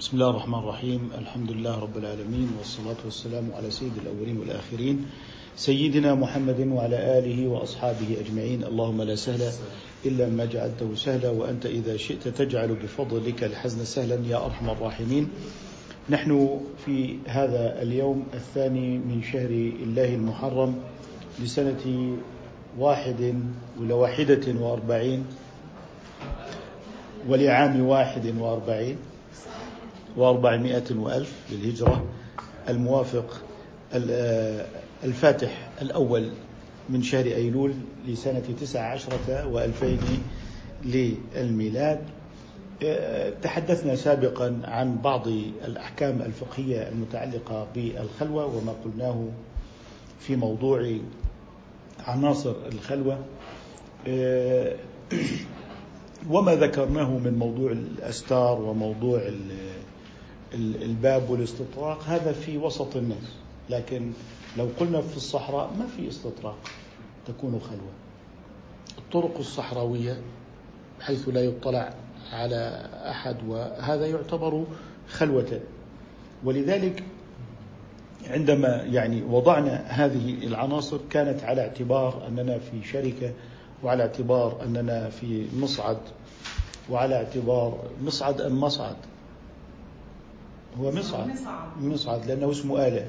بسم الله الرحمن الرحيم الحمد لله رب العالمين والصلاة والسلام على سيد الأولين والآخرين سيدنا محمد وعلى آله وأصحابه أجمعين اللهم لا سهل إلا ما جعلته سهلا وأنت إذا شئت تجعل بفضلك الحزن سهلا يا أرحم الراحمين نحن في هذا اليوم الثاني من شهر الله المحرم لسنة واحد ولا واحدة وأربعين ولعام واحد وأربعين وأربعمائة وألف للهجرة. الموافق الفاتح الأول من شهر أيلول لسنة تسع عشرة وألفين للميلاد. تحدثنا سابقا عن بعض الأحكام الفقهية المتعلقة بالخلوة وما قلناه في موضوع عناصر الخلوة. وما ذكرناه من موضوع الأستار وموضوع الباب والاستطراق هذا في وسط الناس. لكن لو قلنا في الصحراء ما في استطراق تكون خلوة. الطرق الصحراوية حيث لا يطلع على أحد وهذا يعتبر خلوة. ولذلك عندما يعني وضعنا هذه العناصر كانت على اعتبار أننا في شركة وعلى اعتبار أننا في مصعد وعلى اعتبار مصعد أم مصعد. هو مصعد. مصعد. لأنه اسمه آلة.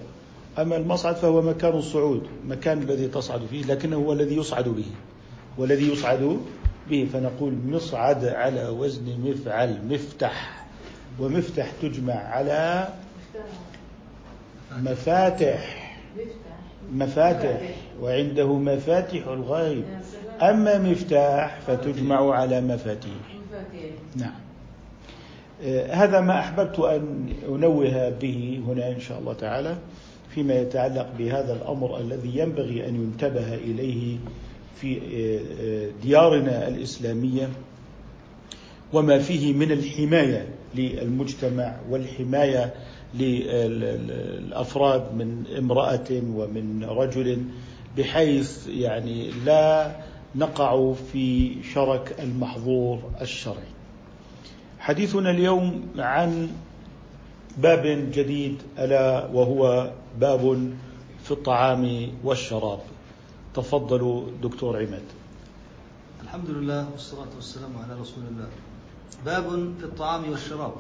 أما المصعد فهو مكان الصعود مكان الذي تصعد فيه لكنه هو الذي يصعد به. والذي يصعد به فنقول مصعد على وزن مفعل مفتح ومفتح تجمع على مفاتح. مفاتح. وعنده مفاتح الغيب. أما مفتاح فتجمع على مفاتيح. نعم. هذا ما أحببت أن أنوه به هنا إن شاء الله تعالى فيما يتعلق بهذا الأمر الذي ينبغي أن ينتبه إليه في ديارنا الإسلامية وما فيه من الحماية للمجتمع والحماية للأفراد من امرأة ومن رجل بحيث يعني لا نقع في شرك المحظور الشرعي. حديثنا اليوم عن باب جديد ألا وهو باب في الطعام والشراب. تفضلوا دكتور عماد. الحمد لله والصلاة والسلام على رسول الله. باب في الطعام والشراب.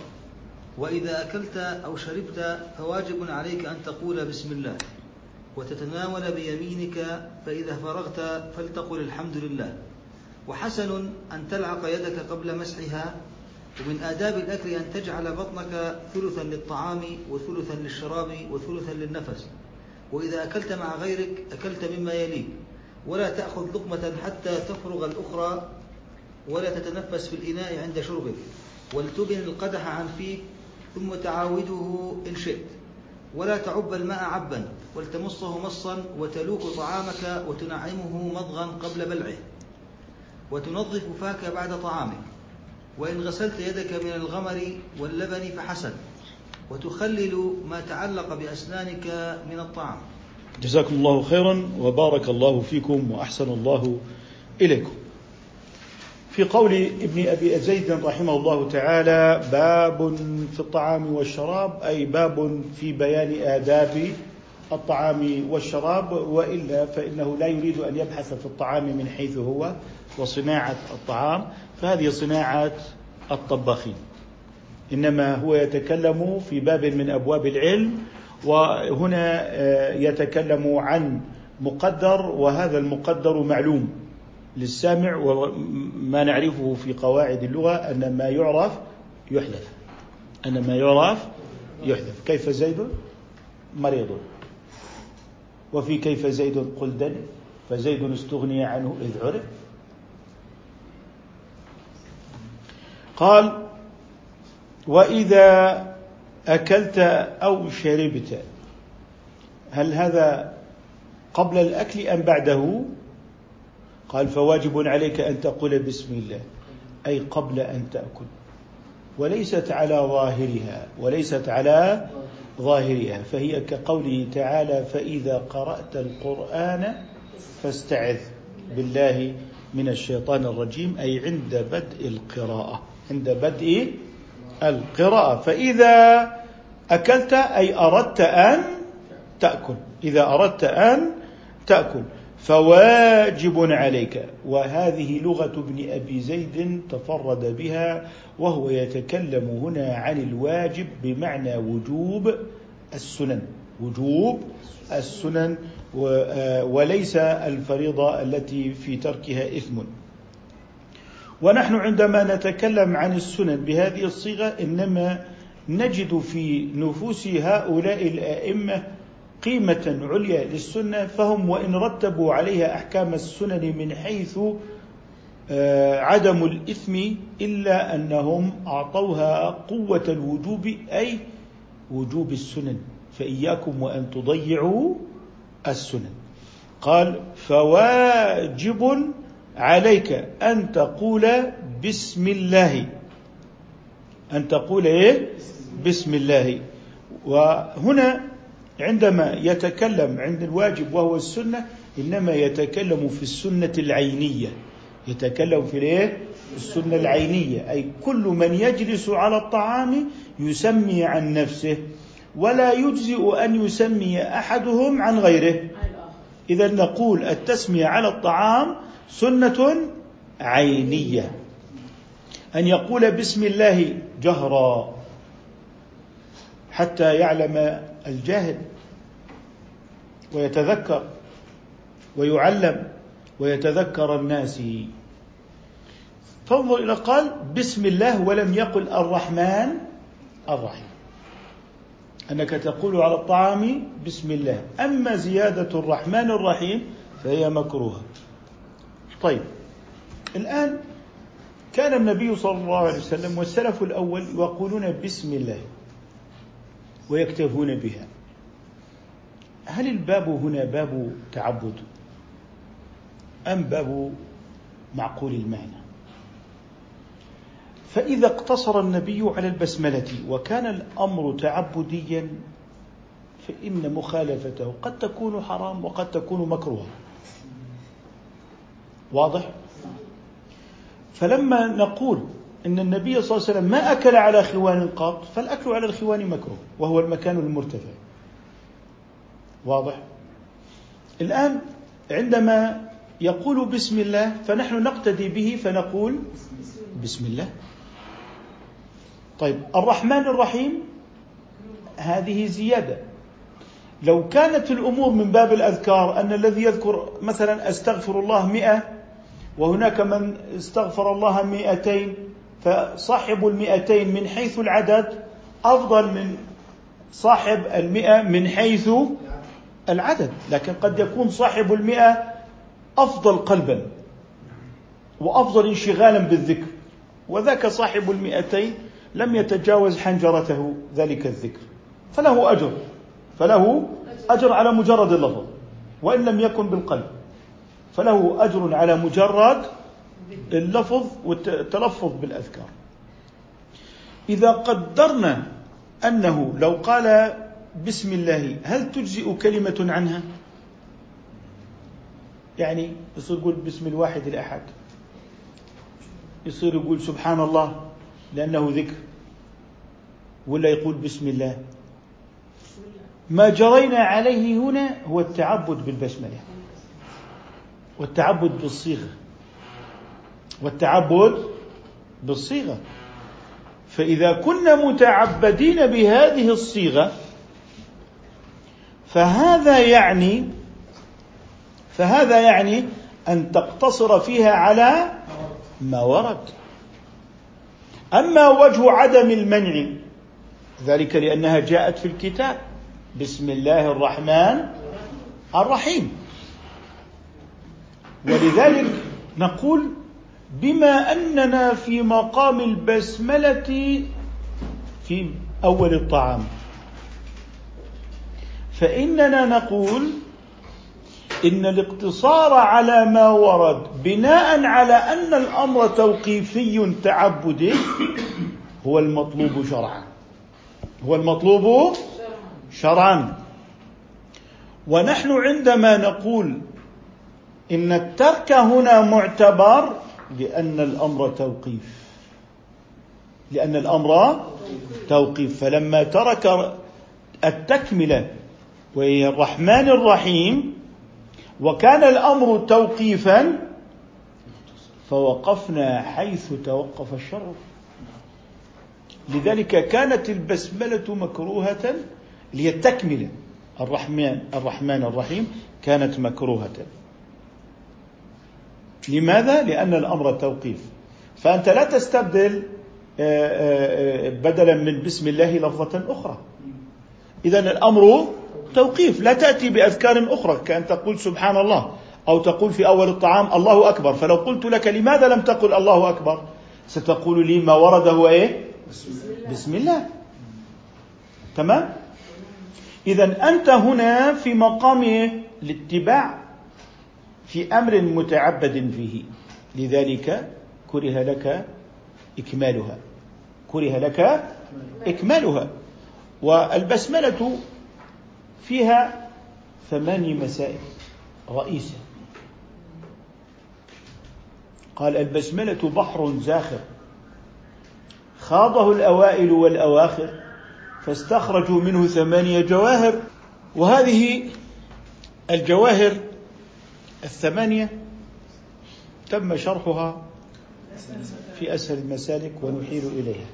وإذا أكلت أو شربت فواجب عليك أن تقول بسم الله وتتناول بيمينك فإذا فرغت فلتقل الحمد لله. وحسن أن تلعق يدك قبل مسحها ومن آداب الأكل أن تجعل بطنك ثلثا للطعام وثلثا للشراب وثلثا للنفس. وإذا أكلت مع غيرك أكلت مما يليك. ولا تأخذ لقمة حتى تفرغ الأخرى ولا تتنفس في الإناء عند شربك. ولتبن القدح عن فيك ثم تعاوده إن شئت. ولا تعب الماء عبا ولتمصه مصا وتلوك طعامك وتنعمه مضغا قبل بلعه. وتنظف فاك بعد طعامك وإن غسلت يدك من الغمر واللبن فحسن وتخلل ما تعلق بأسنانك من الطعام. جزاكم الله خيرا وبارك الله فيكم وأحسن الله إليكم. في قول ابن أبي زيد رحمه الله تعالى باب في الطعام والشراب أي باب في بيان آداب الطعام والشراب وإلا فإنه لا يريد أن يبحث في الطعام من حيث هو وصناعة الطعام. فهذه صناعة الطباخين. إنما هو يتكلم في باب من أبواب العلم وهنا يتكلم عن مقدر وهذا المقدر معلوم للسامع وما نعرفه في قواعد اللغة أن ما يعرف يحذف أن ما يعرف يحذف كيف زيد؟ مريض. وفي كيف زيد قلدا فزيد استغني عنه إذ عرف. قال وإذا أكلت أو شربت هل هذا قبل الأكل أم بعده؟ قال فواجب عليك أن تقول بسم الله أي قبل أن تأكل. وليست على ظاهرها وليست على ظاهرها فهي كقوله تعالى فإذا قرأت القرآن فاستعذ بالله من الشيطان الرجيم أي عند بدء القراءة عند بدء القراءة. فإذا أكلت أي أردت أن تأكل إذا أردت أن تأكل. فواجب عليك. وهذه لغة ابن أبي زيد تفرد بها وهو يتكلم هنا عن الواجب بمعنى وجوب السنن. وجوب السنن وليس الفريضة التي في تركها إثم. ونحن عندما نتكلم عن السنن بهذه الصيغة إنما نجد في نفوس هؤلاء الأئمة قيمة عليا للسنة فهم وإن رتبوا عليها أحكام السنن من حيث آه، عدم الإثم إلا أنهم أعطوها قوة الوجوب أي وجوب السنن. فإياكم وأن تضيعوا السنن. قال فواجب عليك أن تقول بسم الله. أن تقول إيه؟ بسم الله. وهنا عندما يتكلم عند الواجب وهو السنة إنما يتكلم في السنة العينية. يتكلم في الإيه؟ السنة العينية. أي كل من يجلس على الطعام يسمي عن نفسه ولا يجزئ أن يسمي أحدهم عن غيره. إذا نقول التسمية على الطعام سنة عينية. أن يقول بسم الله جهرا حتى يعلم الجاهل ويتذكر ويعلم ويتذكر الناس. فانظر إلى قال بسم الله ولم يقل الرحمن الرحيم. أنك تقول على الطعام بسم الله. أما زيادة الرحمن الرحيم فهي مكروهة. طيب الآن كان النبي صلى الله عليه وسلم والسلف الأول يقولون بسم الله. ويكتفون بها. هل الباب هنا باب تعبد أم باب معقول المعنى؟ فإذا اقتصر النبي على البسملة وكان الأمر تعبديا فإن مخالفته قد تكون حرام وقد تكون مكروهة. واضح؟ فلما نقول إن النبي صلى الله عليه وسلم ما أكل على خوان قط فالأكل على الخوان مكروه وهو المكان المرتفع. واضح؟ الآن عندما يقول بسم الله فنحن نقتدي به فنقول بسم الله. طيب الرحمن الرحيم هذه زيادة. لو كانت الأمور من باب الأذكار أن الذي يذكر مثلا أستغفر الله مئة وهناك من استغفر الله مئتين فصاحب المئتين من حيث العدد أفضل من صاحب المئة من حيث العدد لكن قد يكون صاحب المئة أفضل قلبا وأفضل انشغالا بالذكر وذاك صاحب المئتين لم يتجاوز حنجرته ذلك الذكر فله أجر فله أجر على مجرد اللفظ وإن لم يكن بالقلب فله أجر على مجرد اللفظ والتلفظ بالأذكار. إذا قدرنا أنه لو قال بسم الله هل تجزئ كلمة عنها؟ يعني يصير يقول بسم الواحد الاحد يصير يقول سبحان الله لأنه ذكر. ولا يقول بسم الله. ما جرينا عليه هنا هو التعبد بالبسملة. والتعبد بالصيغة. والتعبد بالصيغة. فإذا كنا متعبدين بهذه الصيغة فهذا يعني فهذا يعني أن تقتصر فيها على ما ورد. أما وجه عدم المنع ذلك لأنها جاءت في الكتاب. بسم الله الرحمن الرحيم. ولذلك نقول بما أننا في مقام البسملة في أول الطعام. فإننا نقول إن الاقتصار على ما ورد بناء على أن الأمر توقيفي تعبدي هو المطلوب شرعا. هو المطلوب شرعا. ونحن عندما نقول إن الترك هنا معتبر لأن الأمر توقيف. لأن الأمر توقيف. فلما ترك التكملة وهي الرحمن الرحيم وكان الأمر توقيفا فوقفنا حيث توقف الشرع. لذلك كانت البسملة مكروهة اللي هي التكملة الرحمن الرحمن الرحيم كانت مكروهة. لماذا؟ لأن الأمر توقيف. فأنت لا تستبدل آه، آه، آه، بدلا من بسم الله لفظة أخرى. إذا الأمر توقيف. لا تأتي بأذكار أخرى كأن تقول سبحان الله أو تقول في أول الطعام الله أكبر. فلو قلت لك لماذا لم تقل الله أكبر؟ ستقول لي ما ورد هو إيه؟ بسم الله. تمام؟ إذا أنت هنا في مقام الاتباع. في أمر متعبد فيه. لذلك كره لك إكمالها. كره لك إكمالها. والبسملة فيها ثماني مسائل. رئيسة قال البسملة بحر زاخر. خاضه الأوائل والأواخر. فاستخرجوا منه ثمانية جواهر. وهذه الجواهر الثمانية تم شرحها في أسهل المسالك ونحيل إليها.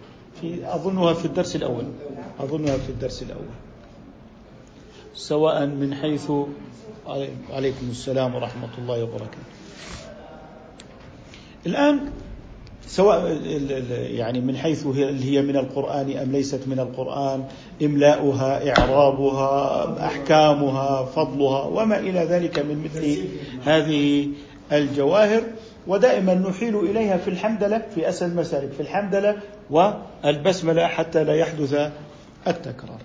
في أظنها في الدرس الأول. أظنها في الدرس الأول. سواء من حيث عليكم السلام ورحمة الله وبركاته. الآن سواء يعني من حيث هي من القرآن أم ليست من القرآن إملاؤها إعرابها أحكامها فضلها وما إلى ذلك من مثل هذه الجواهر. ودائما نحيل إليها في الحمدلة في أسهل المسالك في الحمدلة والبسملة حتى لا يحدث التكرار.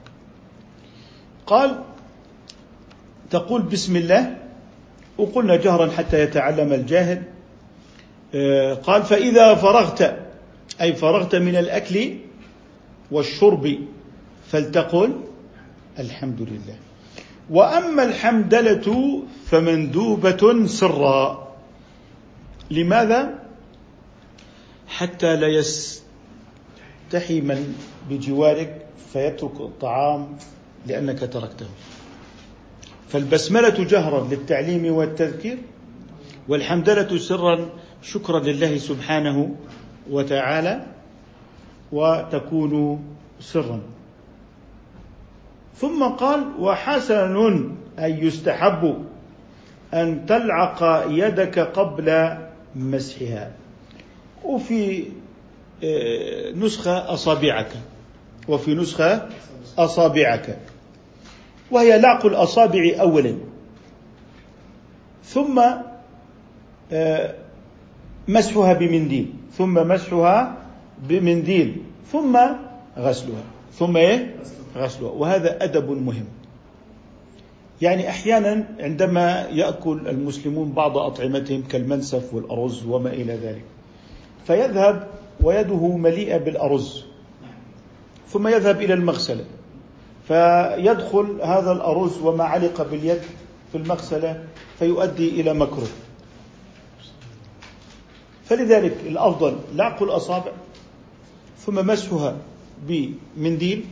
قال تقول بسم الله وقلنا جهرا حتى يتعلم الجاهل. قال فإذا فرغت أي فرغت من الأكل والشرب فلتقل الحمد لله. وأما الحمدلة فمندوبة سرا. لماذا؟ حتى لا يستحي من بجوارك فيترك الطعام لأنك تركته. فالبسملة جهرا للتعليم والتذكير والحمدلة سرا شكرا لله سبحانه وتعالى وتكون سرا. ثم قال وحسن أي يستحب أن تلعق يدك قبل مسحها. وفي آه، نسخة أصابعك. وفي نسخة أصابعك. وهي لعق الأصابع أولا. ثم آه، مسحها بمنديل ثم مسحها بمنديل ثم غسلها. ثم إيه؟ غسلها. وهذا أدب مهم. يعني أحيانا عندما يأكل المسلمون بعض أطعمتهم كالمنسف والأرز وما إلى ذلك فيذهب ويده مليئة بالأرز ثم يذهب إلى المغسلة فيدخل هذا الأرز وما علق باليد في المغسلة فيؤدي إلى مكروه. فلذلك الأفضل لعق الأصابع ثم مسحها بمنديل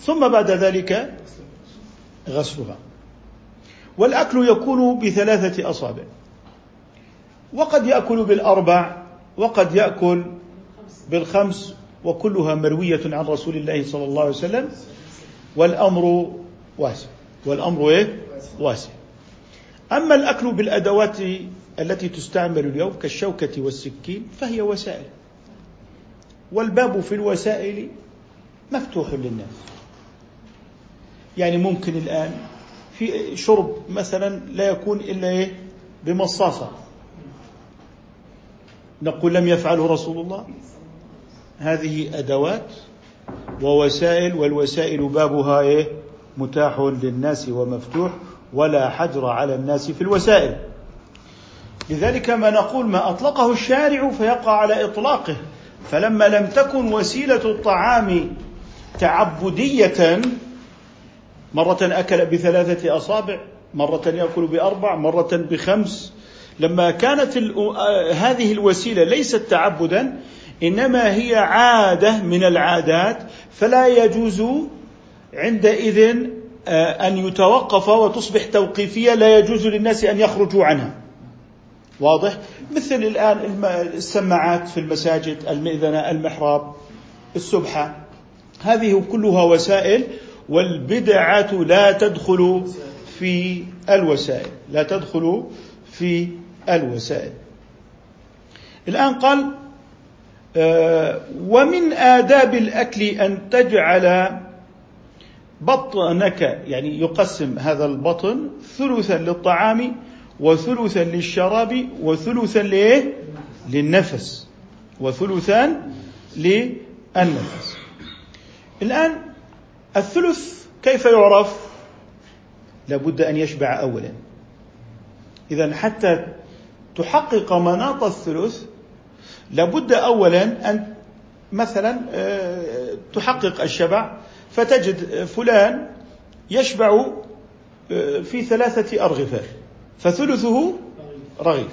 ثم بعد ذلك غسلها. والأكل يكون بثلاثة أصابع. وقد يأكل بالأربع وقد يأكل بالخمس وكلها مروية عن رسول الله صلى الله عليه وسلم. والأمر واسع. والأمر إيه؟ واسع. أما الأكل بالأدوات التي تستعمل اليوم كالشوكة والسكين فهي وسائل. والباب في الوسائل مفتوح للناس. يعني ممكن الآن في شرب مثلا لا يكون إلا إيه؟ بمصاصة. نقول لم يفعله رسول الله. هذه أدوات ووسائل والوسائل بابها إيه؟ متاح للناس ومفتوح ولا حجر على الناس في الوسائل. لذلك ما نقول ما أطلقه الشارع فيقع على إطلاقه. فلما لم تكن وسيلة الطعام تعبدية مرة أكل بثلاثة أصابع مرة يأكل بأربع مرة بخمس لما كانت هذه الوسيلة ليست تعبدا إنما هي عادة من العادات فلا يجوز عندئذ آه، أن يتوقف وتصبح توقيفية لا يجوز للناس أن يخرجوا عنها. واضح. مثل الآن السماعات في المساجد المئذنة المحراب السبحة هذه كلها وسائل والبدعة لا تدخل في الوسائل. لا تدخل في الوسائل. الآن قال آه، ومن آداب الأكل أن تجعل بطنك يعني يقسم هذا البطن ثلثا للطعام وثلثا للشراب وثلثا لإيه؟ للنفس وثلثا للنفس الآن الثلث كيف يعرف؟ لابد أن يشبع أولا إذا حتى تحقق مناط الثلث لابد أولا أن مثلا آه، تحقق الشبع فتجد فلان يشبع آه، في ثلاثة أرغفة فثلثه رغيف.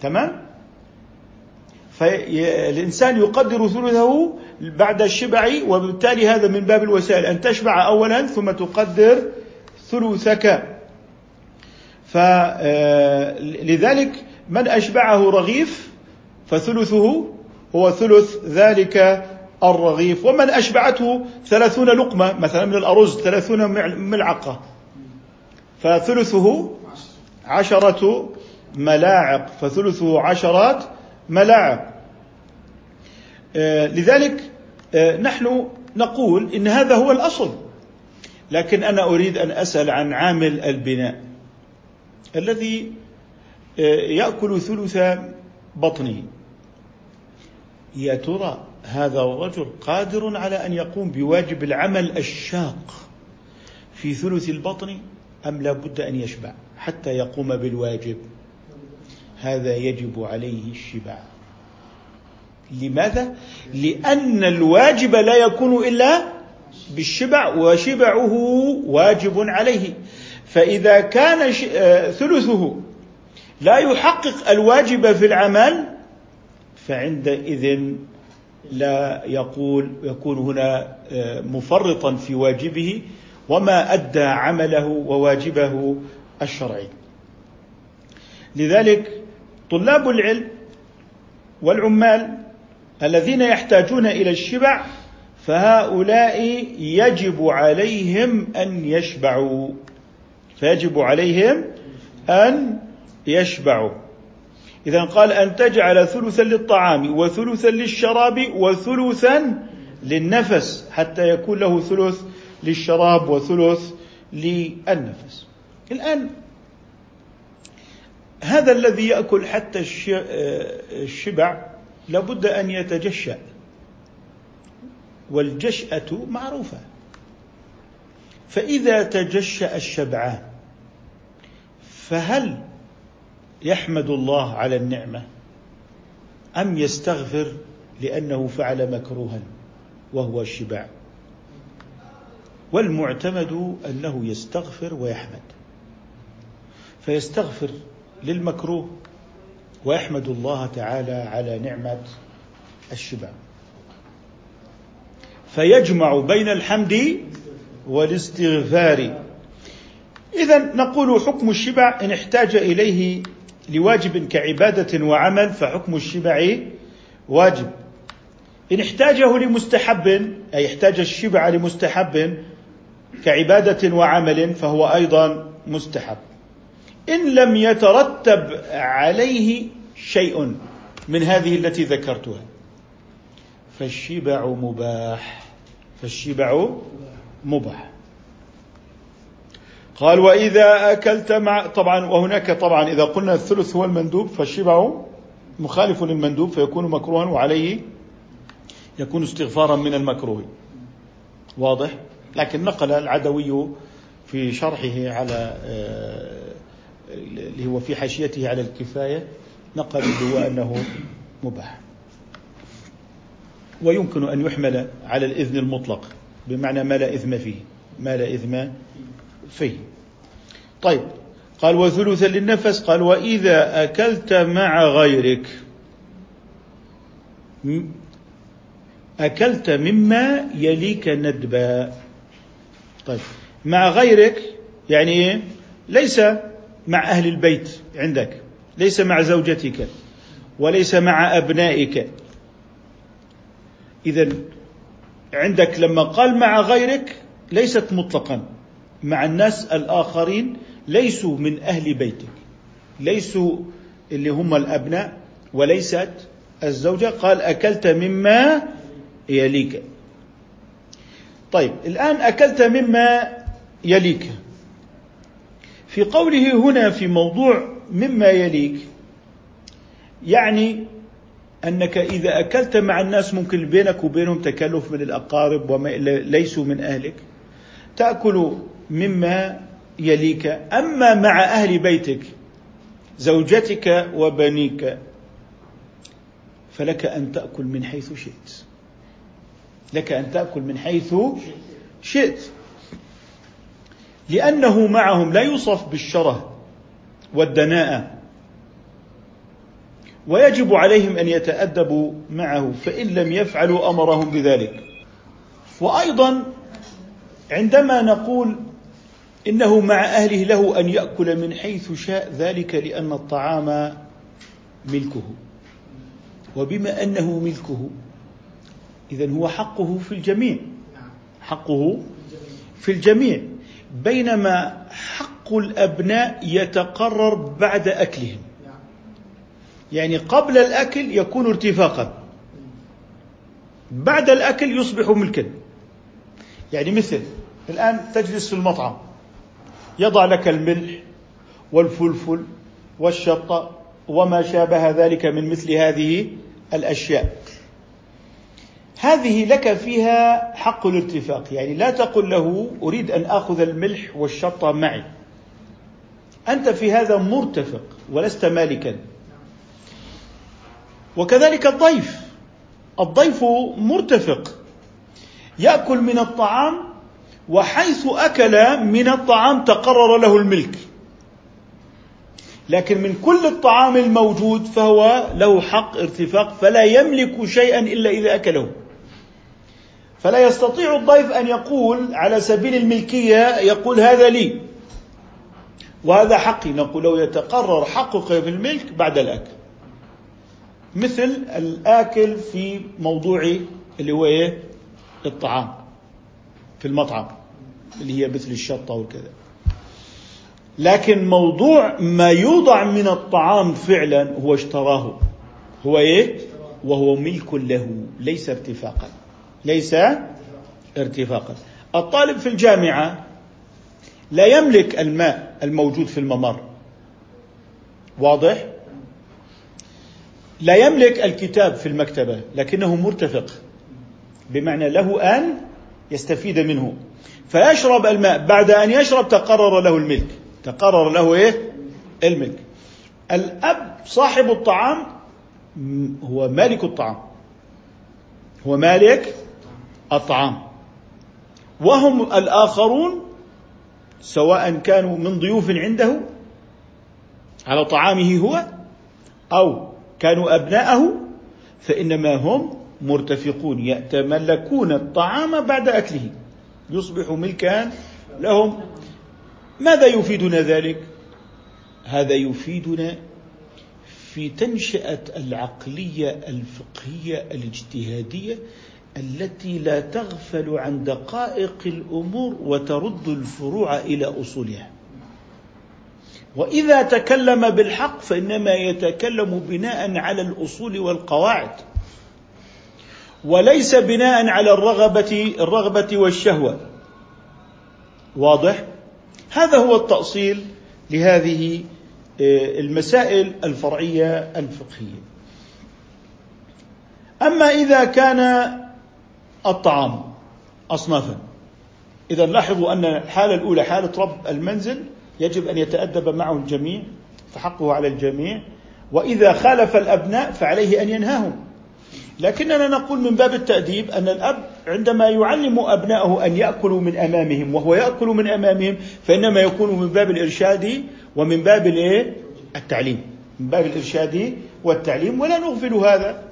تمام؟ فالإنسان يقدر ثلثه بعد الشبع وبالتالي هذا من باب الوسائل أن تشبع أولا ثم تقدر ثلثك. فلذلك آه، من أشبعه رغيف فثلثه هو ثلث ذلك الرغيف. ومن أشبعته ثلاثون لقمة مثلا من الأرز ثلاثون ملعقة. فثلثه عشرة ملاعق. فثلثه عشرات ملاعق. آه، لذلك آه، نحن نقول إن هذا هو الأصل. لكن أنا أريد أن أسأل عن عامل البناء. الذي آه، يأكل ثلث بطنه. يا ترى هذا الرجل قادر على أن يقوم بواجب العمل الشاق في ثلث البطن؟ أم لا بد أن يشبع حتى يقوم بالواجب؟ هذا يجب عليه الشبع. لماذا؟ لأن الواجب لا يكون إلا بالشبع وشبعه واجب عليه. فإذا كان آه، ثلثه لا يحقق الواجب في العمل فعندئذ لا يقول يكون هنا آه، مفرطا في واجبه وما أدى عمله وواجبه الشرعي. لذلك طلاب العلم والعمال الذين يحتاجون إلى الشبع فهؤلاء يجب عليهم أن يشبعوا. فيجب عليهم أن يشبعوا. إذا قال أن تجعل ثلثا للطعام وثلثا للشراب وثلثا للنفس حتى يكون له ثلث للشراب وثلث للنفس. الآن هذا الذي يأكل حتى الشبع لابد أن يتجشأ. والجشأة معروفة. فإذا تجشأ الشبعان فهل يحمد الله على النعمة؟ أم يستغفر لأنه فعل مكروها وهو الشبع؟ والمعتمد أنه يستغفر ويحمد. فيستغفر للمكروه ويحمد الله تعالى على نعمة الشبع فيجمع بين الحمد والاستغفار. إذا نقول حكم الشبع إن احتاج إليه لواجب كعبادة وعمل فحكم الشبع واجب. إن احتاجه لمستحب أي احتاج الشبع لمستحب كعبادة وعمل فهو أيضا مستحب. إن لم يترتب عليه شيء من هذه التي ذكرتها فالشبع مباح. فالشبع مباح. قال وإذا أكلت مع طبعا وهناك طبعا إذا قلنا الثلث هو المندوب فالشبع مخالف للمندوب فيكون مكروها وعليه يكون استغفارا من المكروه. واضح؟ لكن نقل العدوي في شرحه على آه، اللي هو في حاشيته على الكفاية نقل هو أنه مباح. ويمكن أن يحمل على الإذن المطلق بمعنى ما لا إثم فيه ما لا إثم فيه. طيب قال وثلثا للنفس. قال وإذا أكلت مع غيرك أكلت مما يليك ندبا. طيب. مع غيرك يعني إيه؟ ليس مع أهل البيت عندك ليس مع زوجتك وليس مع أبنائك. إذا عندك لما قال مع غيرك ليست مطلقا. مع الناس الآخرين ليسوا من أهل بيتك. ليسوا اللي هم الأبناء وليست الزوجة. قال أكلت مما يليك. طيب الآن أكلت مما يليك. في قوله هنا في موضوع مما يليك يعني أنك إذا أكلت مع الناس ممكن بينك وبينهم تكلف من الأقارب وما ليسوا من أهلك تأكل مما يليك. أما مع أهل بيتك زوجتك وبنيك فلك أن تأكل من حيث شئت. لك أن تأكل من حيث شئت. لأنه معهم لا يوصف بالشره والدناءة ويجب عليهم أن يتأدبوا معه فإن لم يفعلوا أمرهم بذلك. وأيضا عندما نقول إنه مع أهله له أن يأكل من حيث شاء ذلك لأن الطعام ملكه وبما أنه ملكه إذا هو حقه في الجميع. حقه في الجميع. بينما حق الأبناء يتقرر بعد أكلهم. يعني قبل الأكل يكون ارتفاقا. بعد الأكل يصبح ملكا. يعني مثل الآن تجلس في المطعم. يضع لك الملح والفلفل والشطة وما شابه ذلك من مثل هذه الأشياء. هذه لك فيها حق الاتفاق يعني لا تقل له أريد أن آخذ الملح والشطة معي. أنت في هذا مرتفق ولست مالكا. وكذلك الضيف. الضيف مرتفق. يأكل من الطعام وحيث أكل من الطعام تقرر له الملك. لكن من كل الطعام الموجود فهو له حق ارتفاق فلا يملك شيئا إلا إذا أكله. فلا يستطيع الضيف أن يقول على سبيل الملكية يقول هذا لي. وهذا حقي. نقول له يتقرر حقك في الملك بعد الأكل. مثل الآكل في موضوع اللي هو إيه؟ الطعام. في المطعم. اللي هي مثل الشطة وكذا. لكن موضوع ما يوضع من الطعام فعلا هو اشتراه. هو إيه؟ وهو ملك له. ليس ارتفاقا. ليس ارتفاقا. الطالب في الجامعة لا يملك الماء الموجود في الممر. واضح؟ لا يملك الكتاب في المكتبة لكنه مرتفق بمعنى له أن يستفيد منه. فيشرب الماء. بعد أن يشرب تقرر له الملك. تقرر له إيه؟ الملك. الأب صاحب الطعام هو مالك الطعام. هو مالك الطعام. وهم الآخرون سواء كانوا من ضيوف عنده على طعامه هو أو كانوا أبناءه فإنما هم مرتفقون يتملكون الطعام بعد أكله. يصبح ملكا لهم. ماذا يفيدنا ذلك؟ هذا يفيدنا في تنشئة العقلية الفقهية الاجتهادية التي لا تغفل عن دقائق الأمور وترد الفروع إلى أصولها. وإذا تكلم بالحق فإنما يتكلم بناء على الأصول والقواعد وليس بناء على الرغبة الرغبة والشهوة. واضح؟ هذا هو التأصيل لهذه آه، المسائل الفرعية الفقهية. أما إذا كان الطعام اصنافا. إذا لاحظوا أن الحالة الأولى حالة رب المنزل يجب أن يتأدب معه الجميع فحقه على الجميع. وإذا خالف الأبناء فعليه أن ينهاهم. لكننا نقول من باب التأديب أن الأب عندما يعلم أبنائه أن يأكلوا من أمامهم وهو يأكل من أمامهم فإنما يكون من باب الإرشاد ومن باب؟ التعليم. من باب الإرشاد والتعليم. ولا نغفل هذا.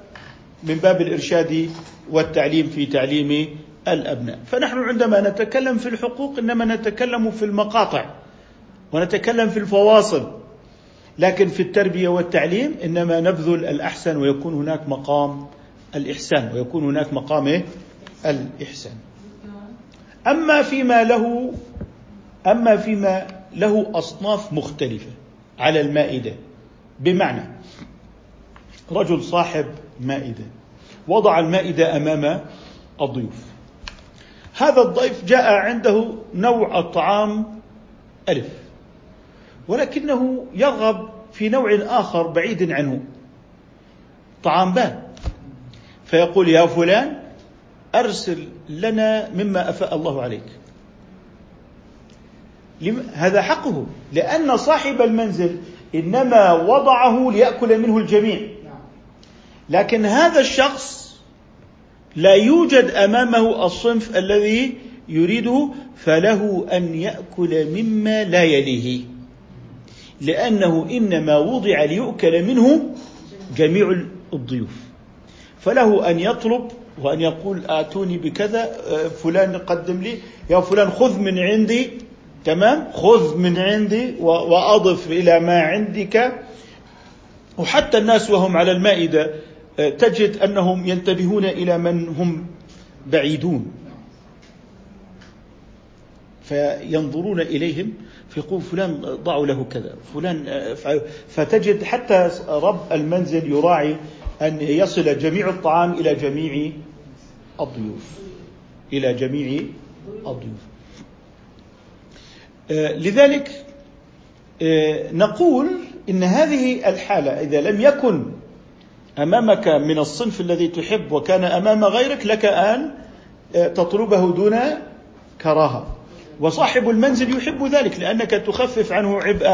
من باب الإرشاد والتعليم في تعليم الأبناء. فنحن عندما نتكلم في الحقوق إنما نتكلم في المقاطع ونتكلم في الفواصل. لكن في التربية والتعليم إنما نبذل الأحسن ويكون هناك مقام الإحسان ويكون هناك مقام؟ الإحسان. أما فيما له أما فيما له أصناف مختلفة على المائدة. بمعنى رجل صاحب مائدة. وضع المائدة أمام الضيوف. هذا الضيف جاء عنده نوع الطعام ألف. ولكنه يرغب في نوع آخر بعيد عنه. طعام باء فيقول يا فلان أرسل لنا مما أفاء الله عليك. هذا حقه. لأن صاحب المنزل إنما وضعه ليأكل منه الجميع. لكن هذا الشخص لا يوجد أمامه الصنف الذي يريده فله أن يأكل مما لا يليه. لأنه إنما وضع ليؤكل منه جميع الضيوف. فله أن يطلب وأن يقول آتوني بكذا فلان قدم لي يا فلان خذ من عندي. تمام؟ خذ من عندي وأضف إلى ما عندك. وحتى الناس وهم على المائدة. تجد أنهم ينتبهون إلى من هم بعيدون. فينظرون إليهم فيقول فلان ضعوا له كذا فلان فتجد حتى رب المنزل يراعي أن يصل جميع الطعام إلى جميع الضيوف إلى جميع الضيوف. آه، لذلك آه، نقول إن هذه الحالة إذا لم يكن أمامك من الصنف الذي تحب وكان أمام غيرك لك أن آه، تطلبه دون كراهة. وصاحب المنزل يحب ذلك لأنك تخفف عنه عبء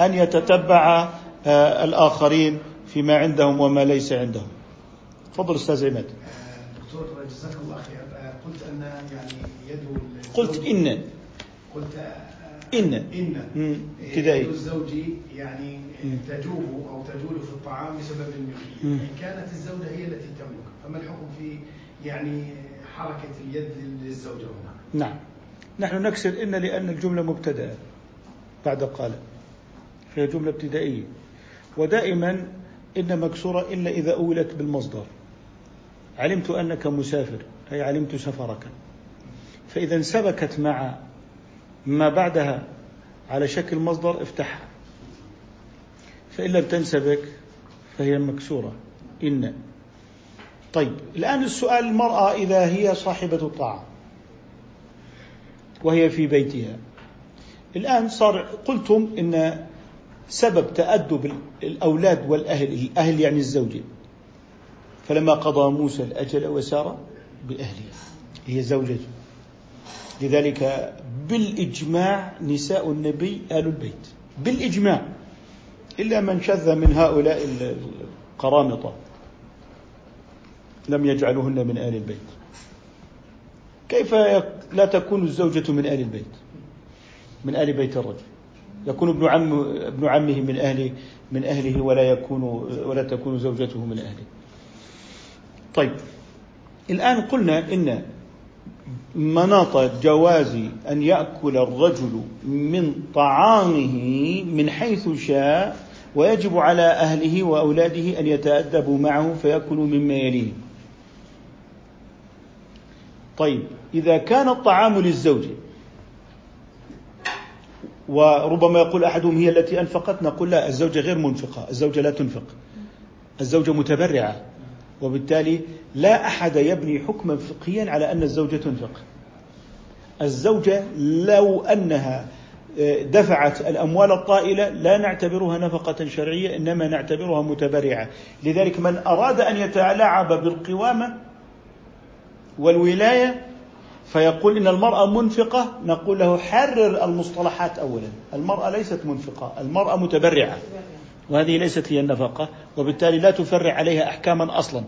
أن يتتبع آه، الآخرين فيما عندهم وما ليس عندهم. تفضل أستاذ عماد. دكتور جزاك الله خير قلت أن يعني يد قلت إن. قلت إن. إن. ابتدائي. يد الزوج يعني تجوب أو تجول في الطعام بسبب الملكية إن كانت الزوجة هي التي تملك. فما الحكم في يعني حركة اليد للزوجة هنا؟ نعم. نحن نكسر إن لأن الجملة مبتدأ بعد قال. هي جملة ابتدائية. ودائما إن مكسورة إلا إذا أولت بالمصدر. علمت أنك مسافر. أي علمت سفرك. فإذا انسبكت مع ما بعدها على شكل مصدر افتحها. فإن لم تنسبك فهي مكسورة. إن. طيب الآن السؤال المرأة إذا هي صاحبة الطعام وهي في بيتها. الآن صار قلتم إن سبب تأدب الأولاد والأهل الأهل يعني الزوجة فلما قضى موسى الأجل وسار بأهله هي زوجته. لذلك بالإجماع نساء النبي آل البيت. بالإجماع. إلا من شذ من هؤلاء القرامطة. لم يجعلوهن من آل البيت. كيف لا تكون الزوجة من آل البيت؟ من آل بيت الرجل. يكون ابن عم ابن عمه من أهل من أهله ولا يكون ولا تكون زوجته من أهله. طيب. الآن قلنا إن مناط جواز أن يأكل الرجل من طعامه من حيث شاء ويجب على أهله وأولاده أن يتأدبوا معه فيأكلوا مما يليه. طيب إذا كان الطعام للزوج وربما يقول أحدهم هي التي أنفقت نقول لا الزوجة غير منفقة الزوجة لا تنفق الزوجة متبرعة. وبالتالي لا أحد يبني حكما فقهيا على أن الزوجة تنفق. الزوجة لو أنها آه، دفعت الأموال الطائلة لا نعتبرها نفقة شرعية إنما نعتبرها متبرعة. لذلك من أراد أن يتلاعب بالقوامة والولاية فيقول إن المرأة منفقة نقول له حرر المصطلحات أولا. المرأة ليست منفقة المرأة متبرعة. وهذه ليست هي النفقة وبالتالي لا تفرع عليها أحكاما أصلا.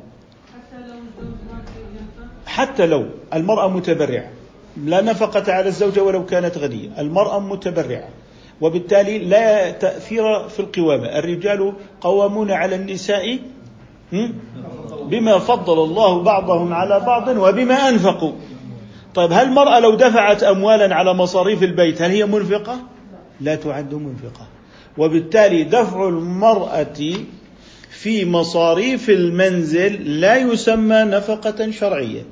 حتى لو المرأة متبرعة لا نفقة على الزوجة ولو كانت غنية المرأة متبرعة وبالتالي لا تأثير في القوامة. الرجال قوامون على النساء بما فضل الله بعضهم على بعض وبما أنفقوا. طيب هل المرأة لو دفعت أموالا على مصاريف البيت هل هي منفقة؟ لا تعد منفقة. وبالتالي دفع المرأة في مصاريف المنزل لا يسمى نفقة شرعية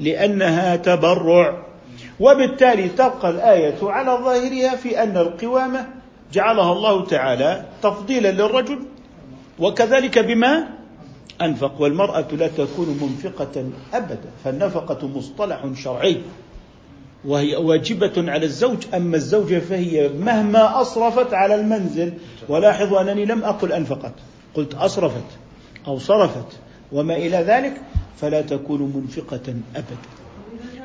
لأنها تبرع. وبالتالي تبقى الآية على ظاهرها في أن القوامة جعلها الله تعالى تفضيلا للرجل وكذلك بما أنفق. والمرأة لا تكون منفقة أبدا فالنفقة مصطلح شرعي. وهي واجبة على الزوج أما الزوجة فهي مهما أصرفت على المنزل ولاحظوا أنني لم أقل أنفقت قلت أصرفت أو صرفت وما إلى ذلك فلا تكون منفقة أبدا.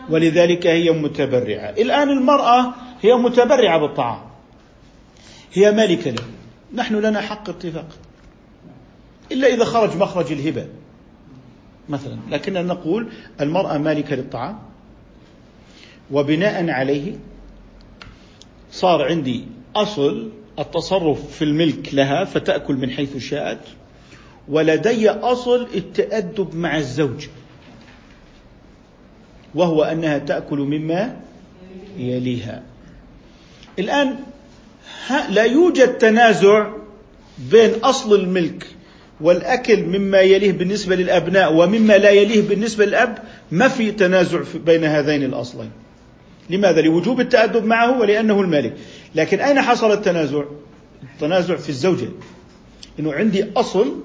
ولذلك هي متبرعة. الآن المرأة هي متبرعة بالطعام. هي مالكة له. نحن لنا حق اتفاق. إلا إذا خرج مخرج الهبة مثلا. لكننا نقول المرأة مالكة للطعام. وبناء عليه صار عندي أصل التصرف في الملك لها فتأكل من حيث شاءت ولدي أصل التأدب مع الزوج وهو أنها تأكل مما يليها. الآن لا يوجد تنازع بين أصل الملك والأكل مما يليه بالنسبة للأبناء ومما لا يليه بالنسبة للأب ما في تنازع بين هذين الأصلين. لماذا؟ لوجوب التأدب معه ولأنه المالك. لكن أين حصل التنازع؟ التنازع في الزوجة. أنه عندي أصل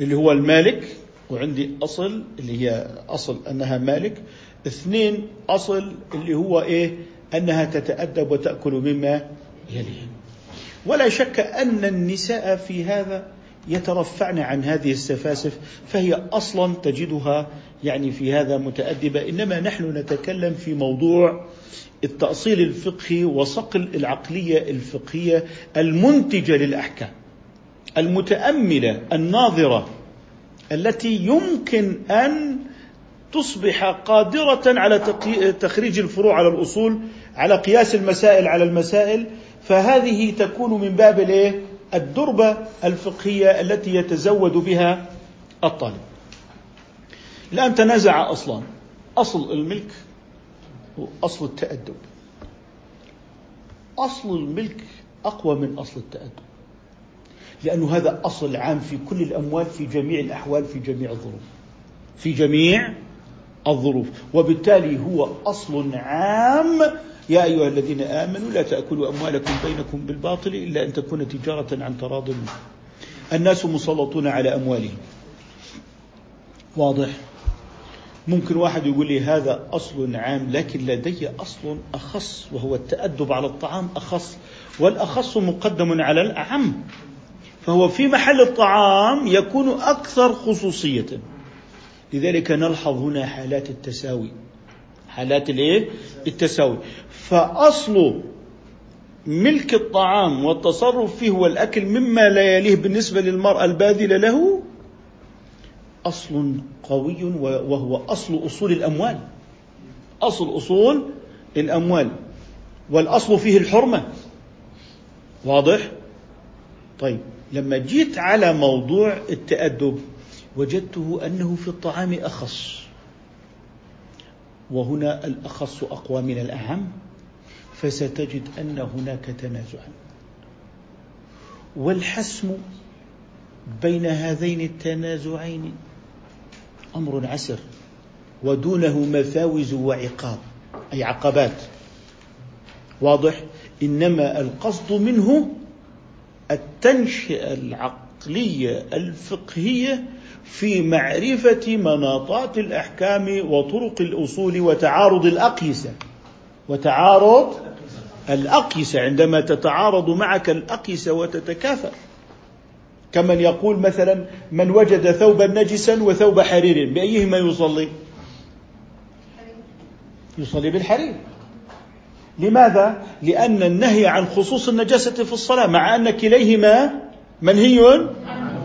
اللي هو المالك وعندي أصل اللي هي أصل أنها مالك. اثنين أصل اللي هو إيه؟ أنها تتأدب وتأكل مما يليه. ولا شك أن النساء في هذا يترفعن عن هذه السفاسف فهي أصلا تجدها يعني في هذا متأدبة. إنما نحن نتكلم في موضوع التأصيل الفقهي وصقل العقلية الفقهية المنتجة للأحكام المتأملة الناظرة التي يمكن أن تصبح قادرة على تخريج الفروع على الأصول على قياس المسائل على المسائل. فهذه تكون من باب الايه الدربة الفقهية التي يتزود بها الطالب. الآن تنازع أصلا. أصل الملك هو أصل التأدب. أصل الملك أقوى من أصل التأدب. لأنه هذا أصل عام في كل الأموال في جميع الأحوال في جميع الظروف. في جميع الظروف. وبالتالي هو أصل عام يا أيها الذين آمنوا لا تأكلوا أموالكم بينكم بالباطل إلا أن تكون تجارة عن تراض. الناس مسلطون على أموالهم. واضح؟ ممكن واحد يقول لي هذا أصل عام لكن لدي أصل أخص وهو التأدب على الطعام أخص والأخص مقدم على الأعم فهو في محل الطعام يكون أكثر خصوصية. لذلك نلحظ هنا حالات التساوي. حالات الإيه؟ التساوي. فأصل ملك الطعام والتصرف فيه والأكل مما لا يليه بالنسبة للمرأة الباذلة له أصل قوي وهو أصل أصول الأموال. أصل أصول الأموال. والأصل فيه الحرمة. واضح؟ طيب لما جيت على موضوع التأدب وجدته أنه في الطعام أخص. وهنا الأخص أقوى من الأهم. فستجد أن هناك تنازعا. والحسم بين هذين التنازعين أمر عسر ودونه مفاوز وعقاب أي عقبات. واضح؟ إنما القصد منه التنشئة العقلية الفقهية في معرفة مناطات الأحكام وطرق الأصول وتعارض الأقيسة. وتعارض الأقيسة عندما تتعارض معك الأقيسة وتتكافأ كمن يقول مثلا من وجد ثوبا نجسا وثوب حرير بأيهما يصلي؟ يصلي بالحرير. لماذا؟ لأن النهي عن خصوص النجاسة في الصلاة مع أن كليهما منهي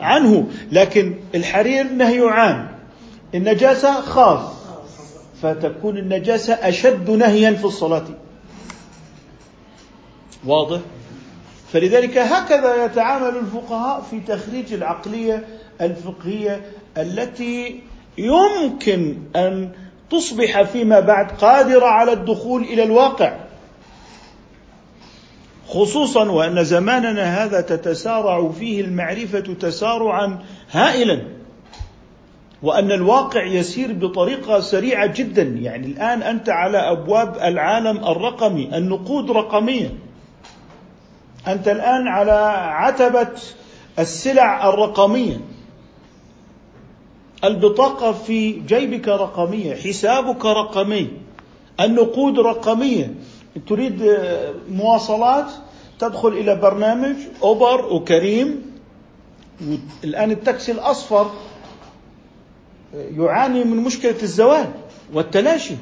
عنه. لكن الحرير نهي عام النجاسة خاص فتكون النجاسة أشد نهيا في الصلاة. واضح؟ فلذلك هكذا يتعامل الفقهاء في تخريج العقلية الفقهية التي يمكن أن تصبح فيما بعد قادرة على الدخول إلى الواقع. خصوصا وأن زماننا هذا تتسارع فيه المعرفة تسارعا هائلا. وأن الواقع يسير بطريقة سريعة جدا. يعني الآن أنت على أبواب العالم الرقمي النقود رقمية. أنت الآن على عتبة السلع الرقمية. البطاقة في جيبك رقمية حسابك رقمي النقود رقمية. تريد مواصلات؟ تدخل إلى برنامج أوبر وكريم. الآن التاكسي الأصفر يعاني من مشكلة الزواج والتلاشي.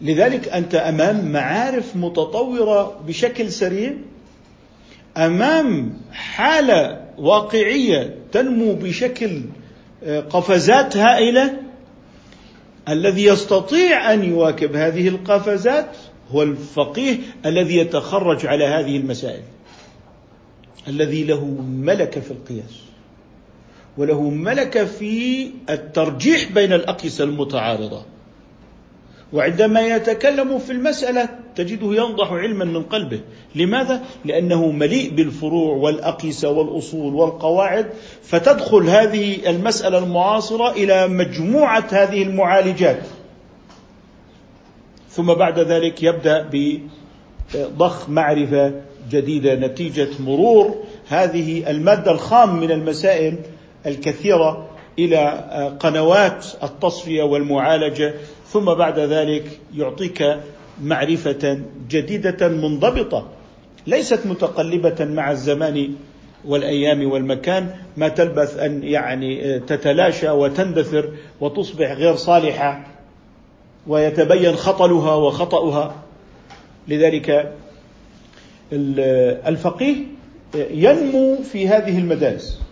لذلك أنت أمام معارف متطورة بشكل سريع أمام حالة واقعية تنمو بشكل قفزات هائلة الذي يستطيع أن يواكب هذه القفزات هو الفقيه الذي يتخرج على هذه المسائل الذي له ملكه في القياس وله ملكه في الترجيح بين الأقيسة المتعارضة. وعندما يتكلم في المسألة تجده ينضح علما من قلبه. لماذا؟ لأنه مليء بالفروع والاقيسه والأصول والقواعد فتدخل هذه المسألة المعاصرة إلى مجموعة هذه المعالجات. ثم بعد ذلك يبدأ بضخ معرفة جديدة نتيجة مرور هذه المادة الخام من المسائل الكثيرة إلى قنوات التصفية والمعالجة ثم بعد ذلك يعطيك معرفة جديدة منضبطة ليست متقلبة مع الزمان والأيام والمكان ما تلبث أن يعني تتلاشى وتندثر وتصبح غير صالحة ويتبين خطلها وخطأها. لذلك الفقيه ينمو في هذه المدارس.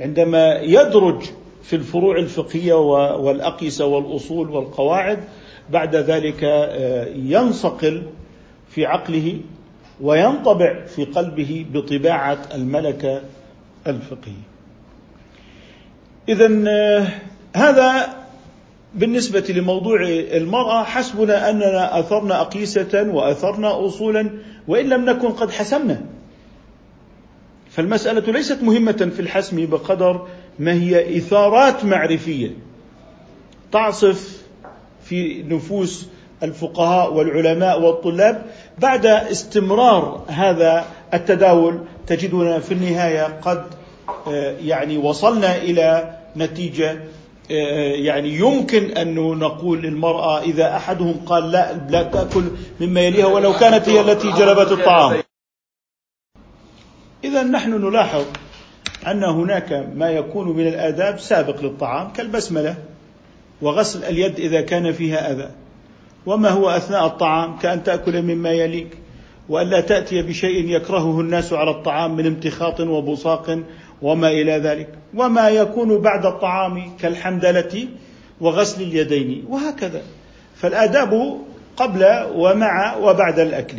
عندما يدرج في الفروع الفقهية والأقيسة والأصول والقواعد بعد ذلك آه، ينصقل في عقله وينطبع في قلبه بطباعة الملكة الفقهية. اذا آه، هذا بالنسبة لموضوع المرأة حسبنا أننا أثرنا أقيسة وأثرنا اصولا وإن لم نكن قد حسمنا. فالمسألة ليست مهمة في الحسم بقدر ما هي إثارات معرفية تعصف في نفوس الفقهاء والعلماء والطلاب بعد استمرار هذا التداول تجدنا في النهاية قد آه، يعني وصلنا إلى نتيجة آه، يعني يمكن أن نقول للمرأة إذا أحدهم قال لا لا تأكل مما يليها ولو كانت هي التي جلبت الطعام. اذا نحن نلاحظ أن هناك ما يكون من الآداب سابق للطعام كالبسملة وغسل اليد إذا كان فيها أذى. وما هو أثناء الطعام؟ كأن تأكل مما يليك. والا تأتي بشيء يكرهه الناس على الطعام من امتخاط وبصاق وما إلى ذلك. وما يكون بعد الطعام كالحمدله وغسل اليدين. وهكذا. فالآداب قبل ومع وبعد الأكل.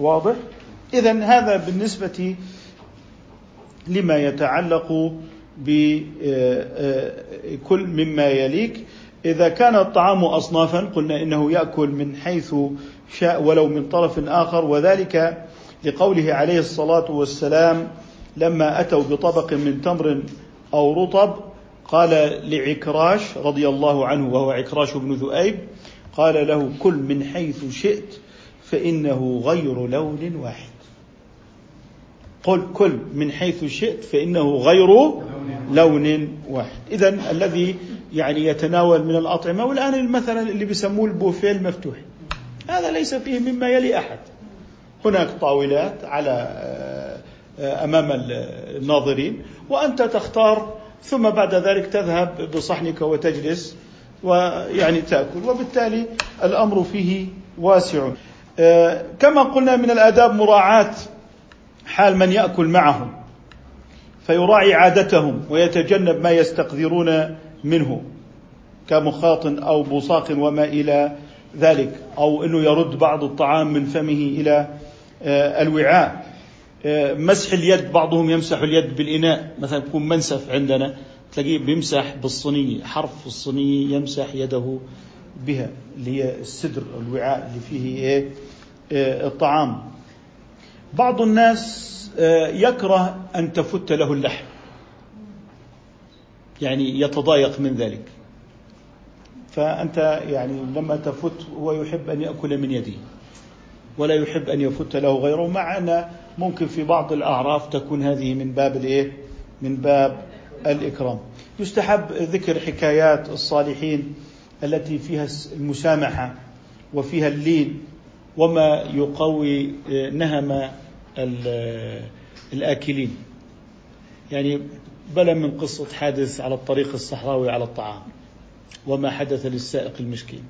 واضح؟ اذا هذا بالنسبة لما يتعلق بكل مما يليك. إذا كان الطعام أصنافا قلنا إنه يأكل من حيث شاء ولو من طرف آخر. وذلك لقوله عليه الصلاة والسلام لما أتوا بطبق من تمر أو رطب قال لعكراش رضي الله عنه وهو عكراش بن ذؤيب قال له كل من حيث شئت فإنه غير لون واحد. قل كل من حيث شئت فإنه غير لون واحد. إذا الذي يعني يتناول من الأطعمة والآن مثلا اللي بيسموه البوفيه المفتوح. هذا ليس فيه مما يلي أحد. هناك طاولات على آه، أمام الناظرين وأنت تختار ثم بعد ذلك تذهب بصحنك وتجلس ويعني تأكل. وبالتالي الأمر فيه واسع. آه، كما قلنا من الآداب مراعاة حال من يأكل معهم فيراعي عادتهم ويتجنب ما يستقذرون منه كمخاط أو بصاق وما إلى ذلك أو إنه يرد بعض الطعام من فمه إلى آه، الوعاء. آه، مسح اليد بعضهم يمسح اليد بالإناء مثلا يكون منسف عندنا تلاقيه بيمسح بالصينية حرف الصينية يمسح يده بها اللي هي السدر الوعاء اللي فيه إيه؟ آه، الطعام. بعض الناس آه، يكره أن تفت له اللحم. يعني يتضايق من ذلك. فأنت يعني لما تفت هو يحب أن يأكل من يده ولا يحب أن يفت له غيره مع أن ممكن في بعض الأعراف تكون هذه من باب الإيه؟ من باب الإكرام. يستحب ذكر حكايات الصالحين التي فيها المسامحة وفيها اللين. وما يقوي نهم الآكلين. يعني بلا من قصة حادث على الطريق الصحراوي على الطعام وما حدث للسائق المسكين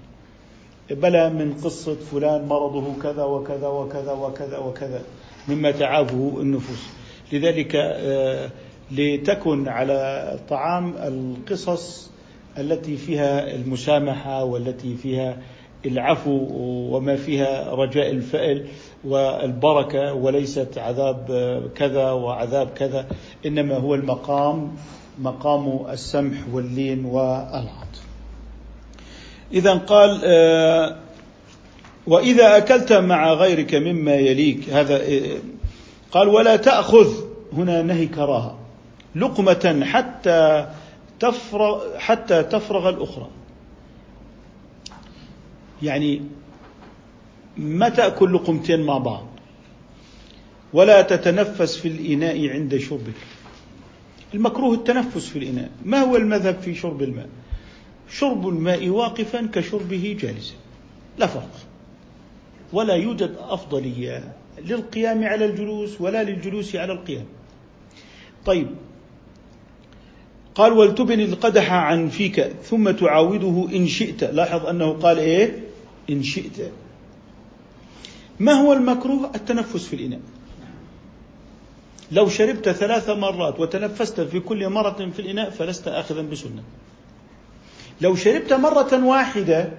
بلى من قصة فلان مرضه كذا وكذا وكذا وكذا وكذا مما تعافه النفوس. لذلك آه، لتكن على الطعام القصص التي فيها المسامحة والتي فيها العفو وما فيها رجاء الفأل والبركة وليست عذاب كذا وعذاب كذا إنما هو المقام مقام السمح واللين والعطف. إذا قال وإذا أكلت مع غيرك مما يليك هذا قال ولا تأخذ هنا نهي كراهة لقمة حتى تفرغ حتى تفرغ الأخرى. يعني ما تأكل لقمتين مع بعض؟ ولا تتنفس في الإناء عند شربك المكروه التنفس في الإناء. ما هو المذهب في شرب الماء؟ شرب الماء واقفا كشربه جالسا. لا فرق. ولا يوجد أفضلية للقيام على الجلوس ولا للجلوس على القيام. طيب. قال ولتبن القدح عن فيك ثم تعاوده إن شئت. لاحظ أنه قال إيه؟ إن شئت. ما هو المكروه؟ التنفس في الإناء. لو شربت ثلاث مرات وتنفست في كل مرة في الإناء فلست آخذا بسنة. لو شربت مرة واحدة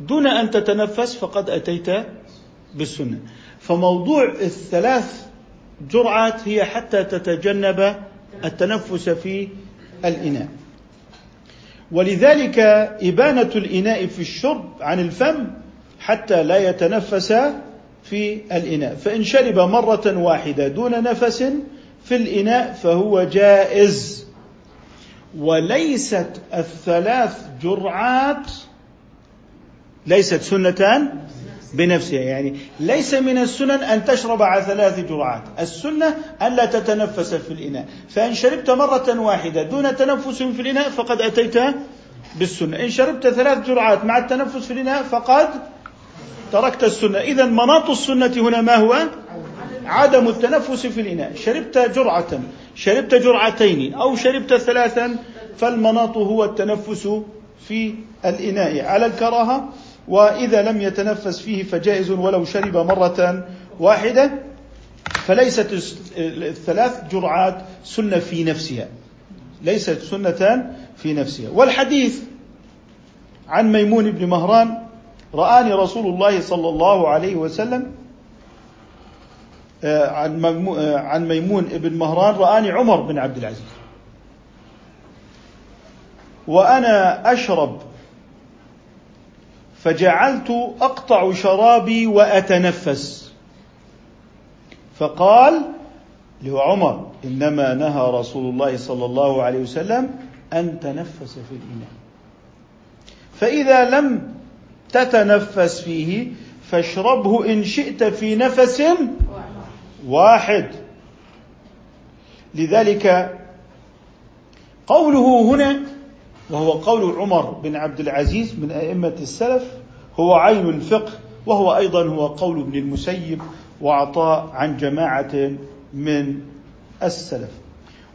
دون أن تتنفس فقد أتيت بالسنة. فموضوع الثلاث جرعات هي حتى تتجنب التنفس في الإناء. ولذلك إبانة الإناء في الشرب عن الفم حتى لا يتنفس في الإناء. فإن شرب مرة واحدة دون نفس في الإناء فهو جائز. وليست الثلاث جرعات ليست سنتان بنفسها يعني ليس من السنن أن تشرب على ثلاث جرعات. السنة أن لا تتنفس في الإناء. فإن شربت مرة واحدة دون تنفس في الإناء فقد أتيت بالسنة. إن شربت ثلاث جرعات مع التنفس في الإناء فقد تركت السنة. إذا مناط السنة هنا ما هو؟ عدم التنفس في الإناء. شربت جرعة. شربت جرعتين أو شربت ثلاثا فالمناط هو التنفس في الإناء. على الكراهة وإذا لم يتنفس فيه فجائز ولو شرب مرة واحدة فليست الثلاث جرعات سنة في نفسها. ليست سنة في نفسها. والحديث عن ميمون بن مهران رآني رسول الله صلى الله عليه وسلم آه، عن آه، عن ميمون بن مهران رآني عمر بن عبد العزيز. وأنا أشرب فجعلت أقطع شرابي وأتنفس. فقال له عمر إنما نهى رسول الله صلى الله عليه وسلم أن تنفس في الاناء فإذا لم تتنفس فيه فاشربه إن شئت في نفس واحد. لذلك قوله هنا وهو قول عمر بن عبد العزيز من أئمة السلف هو عين الفقه وهو أيضا هو قول ابن المسيب وعطاء عن جماعة من السلف.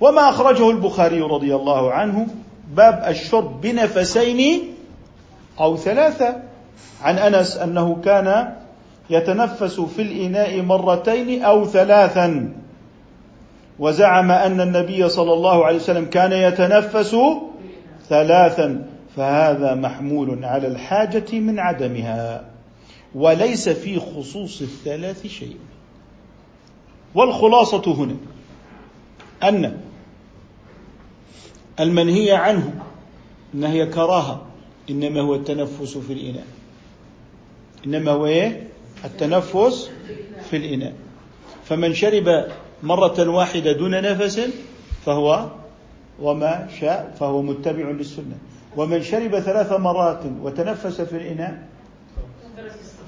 وما أخرجه البخاري رضي الله عنه باب الشرب بنفسين أو ثلاثة عن أنس أنه كان يتنفس في الإناء مرتين أو ثلاثا. وزعم أن النبي صلى الله عليه وسلم كان يتنفس ثلاثا فهذا محمول على الحاجة من عدمها. وليس في خصوص الثلاث شيء. والخلاصة هنا أن المنهي عنه نهي كراهة إنما هو التنفس في الإناء. إنما هو إيه؟ التنفس في الإناء. فمن شرب مرة واحدة دون نفس فهو وما شاء فهو متبع للسنة. ومن شرب ثلاث مرات وتنفس في الإناء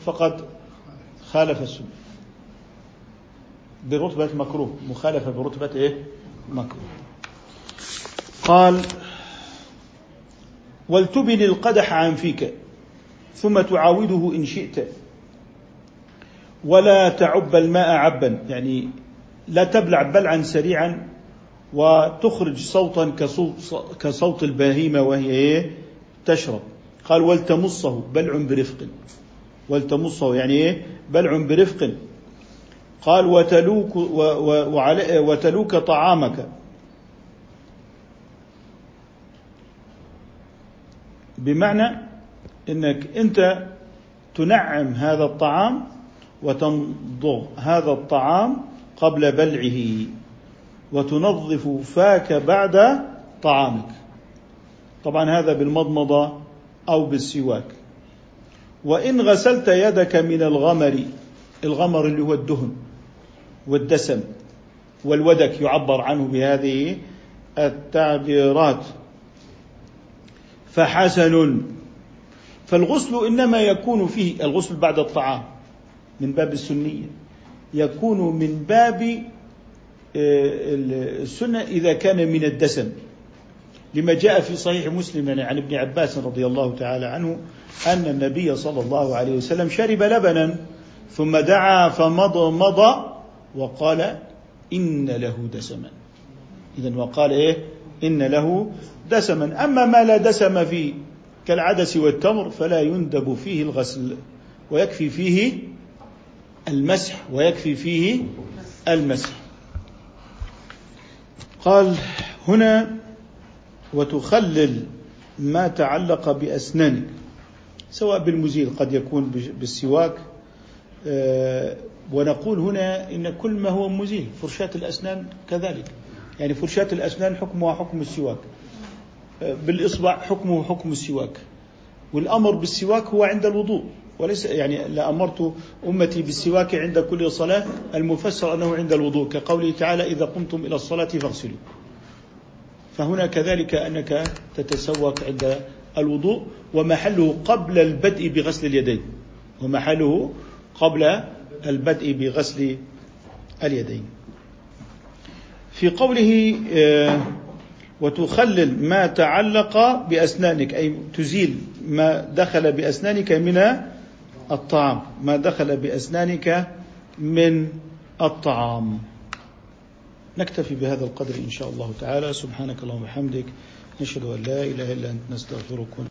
فقد خالف السنة. برتبة مكروه. مخالفة برتبة إيه؟ مكروه. قال ولتبن القدح عن فيك ثم تعاوده إن شئت. ولا تعب الماء عبا. يعني لا تبلع بلعا سريعا وتخرج صوتا كصوت, كصوت البهيمة وهي إيه؟ تشرب. قال ولتمصه بلع برفق. ولتمصه يعني إيه؟ بلع برفق. قال وتلوك وتلوك طعامك. بمعنى إنك أنت تنعم هذا الطعام وتمضغ هذا الطعام قبل بلعه. وتنظف فاك بعد طعامك. طبعا هذا بالمضمضة أو بالسواك. وإن غسلت يدك من الغمر الغمر اللي هو الدهن والدسم والودك يعبر عنه بهذه التعبيرات. فحسن. فالغسل إنما يكون فيه الغسل بعد الطعام من باب السنية يكون من باب آه، السنة إذا كان من الدسم لما جاء في صحيح مسلم عن ابن عباس رضي الله تعالى عنه أن النبي صلى الله عليه وسلم شرب لبنا ثم دعا فمضى مضى وقال إن له دسما. إذا وقال إيه؟ إن له دسما. أما ما لا دسم فيه كالعدس والتمر فلا يندب فيه الغسل ويكفي فيه المسح ويكفي فيه المسح. قال هنا وتخلل ما تعلق بأسنانك سواء بالمزيل قد يكون بالسواك آه، ونقول هنا إن كل ما هو مزيل فرشاة الأسنان كذلك. يعني فرشاة الأسنان حكمها حكم السواك. آه، بالإصبع حكمه حكم السواك. والأمر بالسواك هو عند الوضوء. وليس يعني لأمرت أمتي بالسواك عند كل صلاة المفسر أنه عند الوضوء كقوله تعالى إذا قمتم إلى الصلاة فاغسلوا. فهنا كذلك أنك تتسوق عند الوضوء ومحله قبل البدء بغسل اليدين. ومحله قبل البدء بغسل اليدين. في قوله آه، وتخلل ما تعلق بأسنانك أي تزيل ما دخل بأسنانك من الطعام. ما دخل بأسنانك من الطعام. نكتفي بهذا القدر إن شاء الله تعالى. سبحانك اللهم وبحمدك. نشهد أن لا إله إلا أنت. نستغفرك